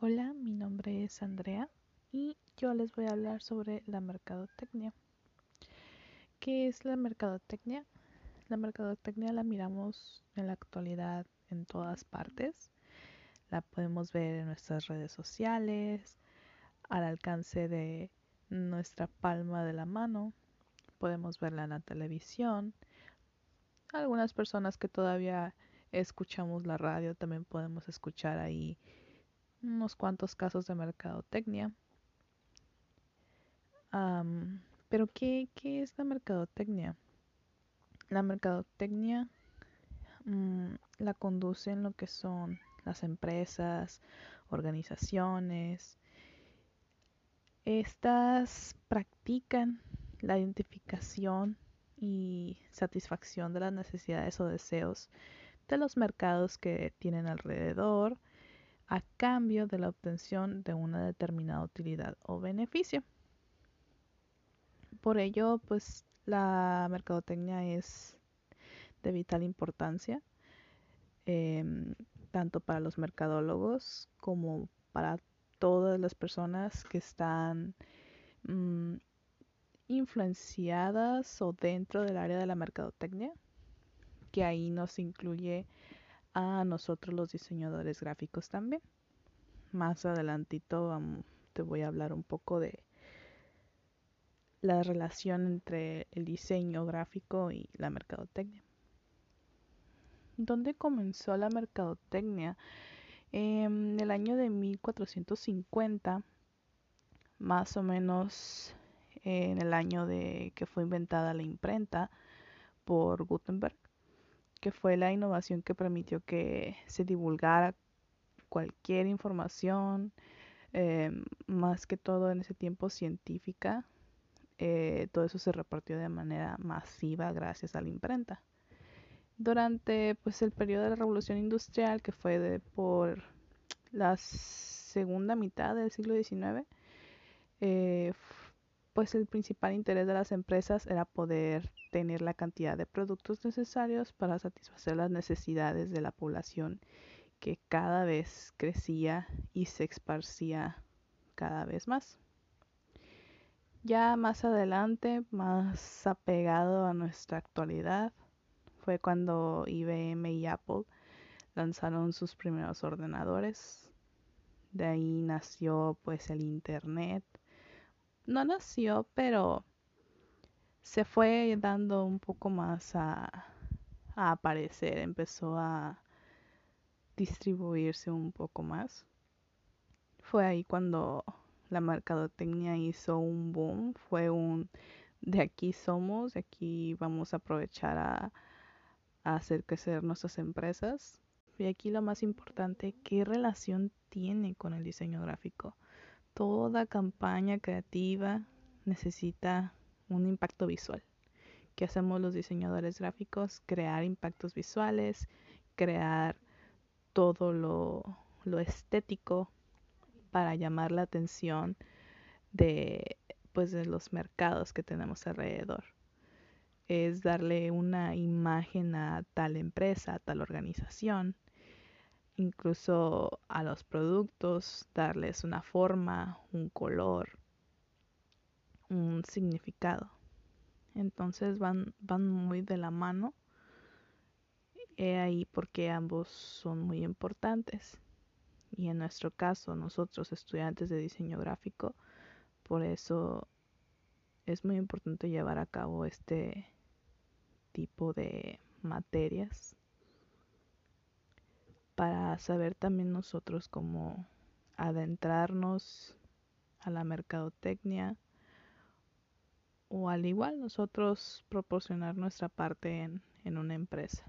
Hola, mi nombre es Andrea y yo les voy a hablar sobre la mercadotecnia. ¿Qué es la mercadotecnia? La mercadotecnia la miramos en la actualidad en todas partes. La podemos ver en nuestras redes sociales, al alcance de nuestra palma de la mano. Podemos verla en la televisión. Algunas personas que todavía escuchamos la radio también podemos escuchar ahí unos cuantos casos de mercadotecnia. pero ¿qué, ¿qué, es la mercadotecnia? La mercadotecnia mm, la conducen lo que son las empresas, organizaciones. Estas practican la identificación y satisfacción de las necesidades o deseos de los mercados que tienen alrededor a cambio de la obtención de una determinada utilidad o beneficio. Por ello, pues la mercadotecnia es de vital importancia, em, tanto para los mercadólogos como para todas las personas que están mm, influenciadas o dentro del área de la mercadotecnia, que ahí nos incluye a nosotros los diseñadores gráficos también. Más adelantito te voy a hablar un poco de la relación entre el diseño gráfico y la mercadotecnia. ¿Dónde comenzó la mercadotecnia? En el año de 1450, más o menos en el año de que fue inventada la imprenta por Gutenberg que fue la innovación que permitió que se divulgara cualquier información, eh, más que todo en ese tiempo científica. Eh, todo eso se repartió de manera masiva gracias a la imprenta. Durante pues, el periodo de la revolución industrial, que fue de, por la segunda mitad del siglo XIX, eh, pues el principal interés de las empresas era poder tener la cantidad de productos necesarios para satisfacer las necesidades de la población que cada vez crecía y se esparcía cada vez más. Ya más adelante, más apegado a nuestra actualidad, fue cuando IBM y Apple lanzaron sus primeros ordenadores. De ahí nació pues el Internet, no nació, pero se fue dando un poco más a, aparecer, empezó a distribuirse un poco más. Fue ahí cuando la mercadotecnia hizo un boom, fue un de aquí somos, de aquí vamos a aprovechar a, a hacer crecer nuestras empresas. Y aquí lo más importante, ¿qué relación tiene con el diseño gráfico? Toda campaña creativa necesita un impacto visual. ¿Qué hacemos los diseñadores gráficos? Crear impactos visuales, crear todo lo, lo estético para llamar la atención de pues de los mercados que tenemos alrededor. Es darle una imagen a tal empresa, a tal organización incluso a los productos, darles una forma, un color, un significado. Entonces van, van muy de la mano. He ahí porque ambos son muy importantes. Y en nuestro caso, nosotros estudiantes de diseño gráfico, por eso es muy importante llevar a cabo este tipo de materias para saber también nosotros cómo adentrarnos a la mercadotecnia o al igual nosotros proporcionar nuestra parte en, en una empresa.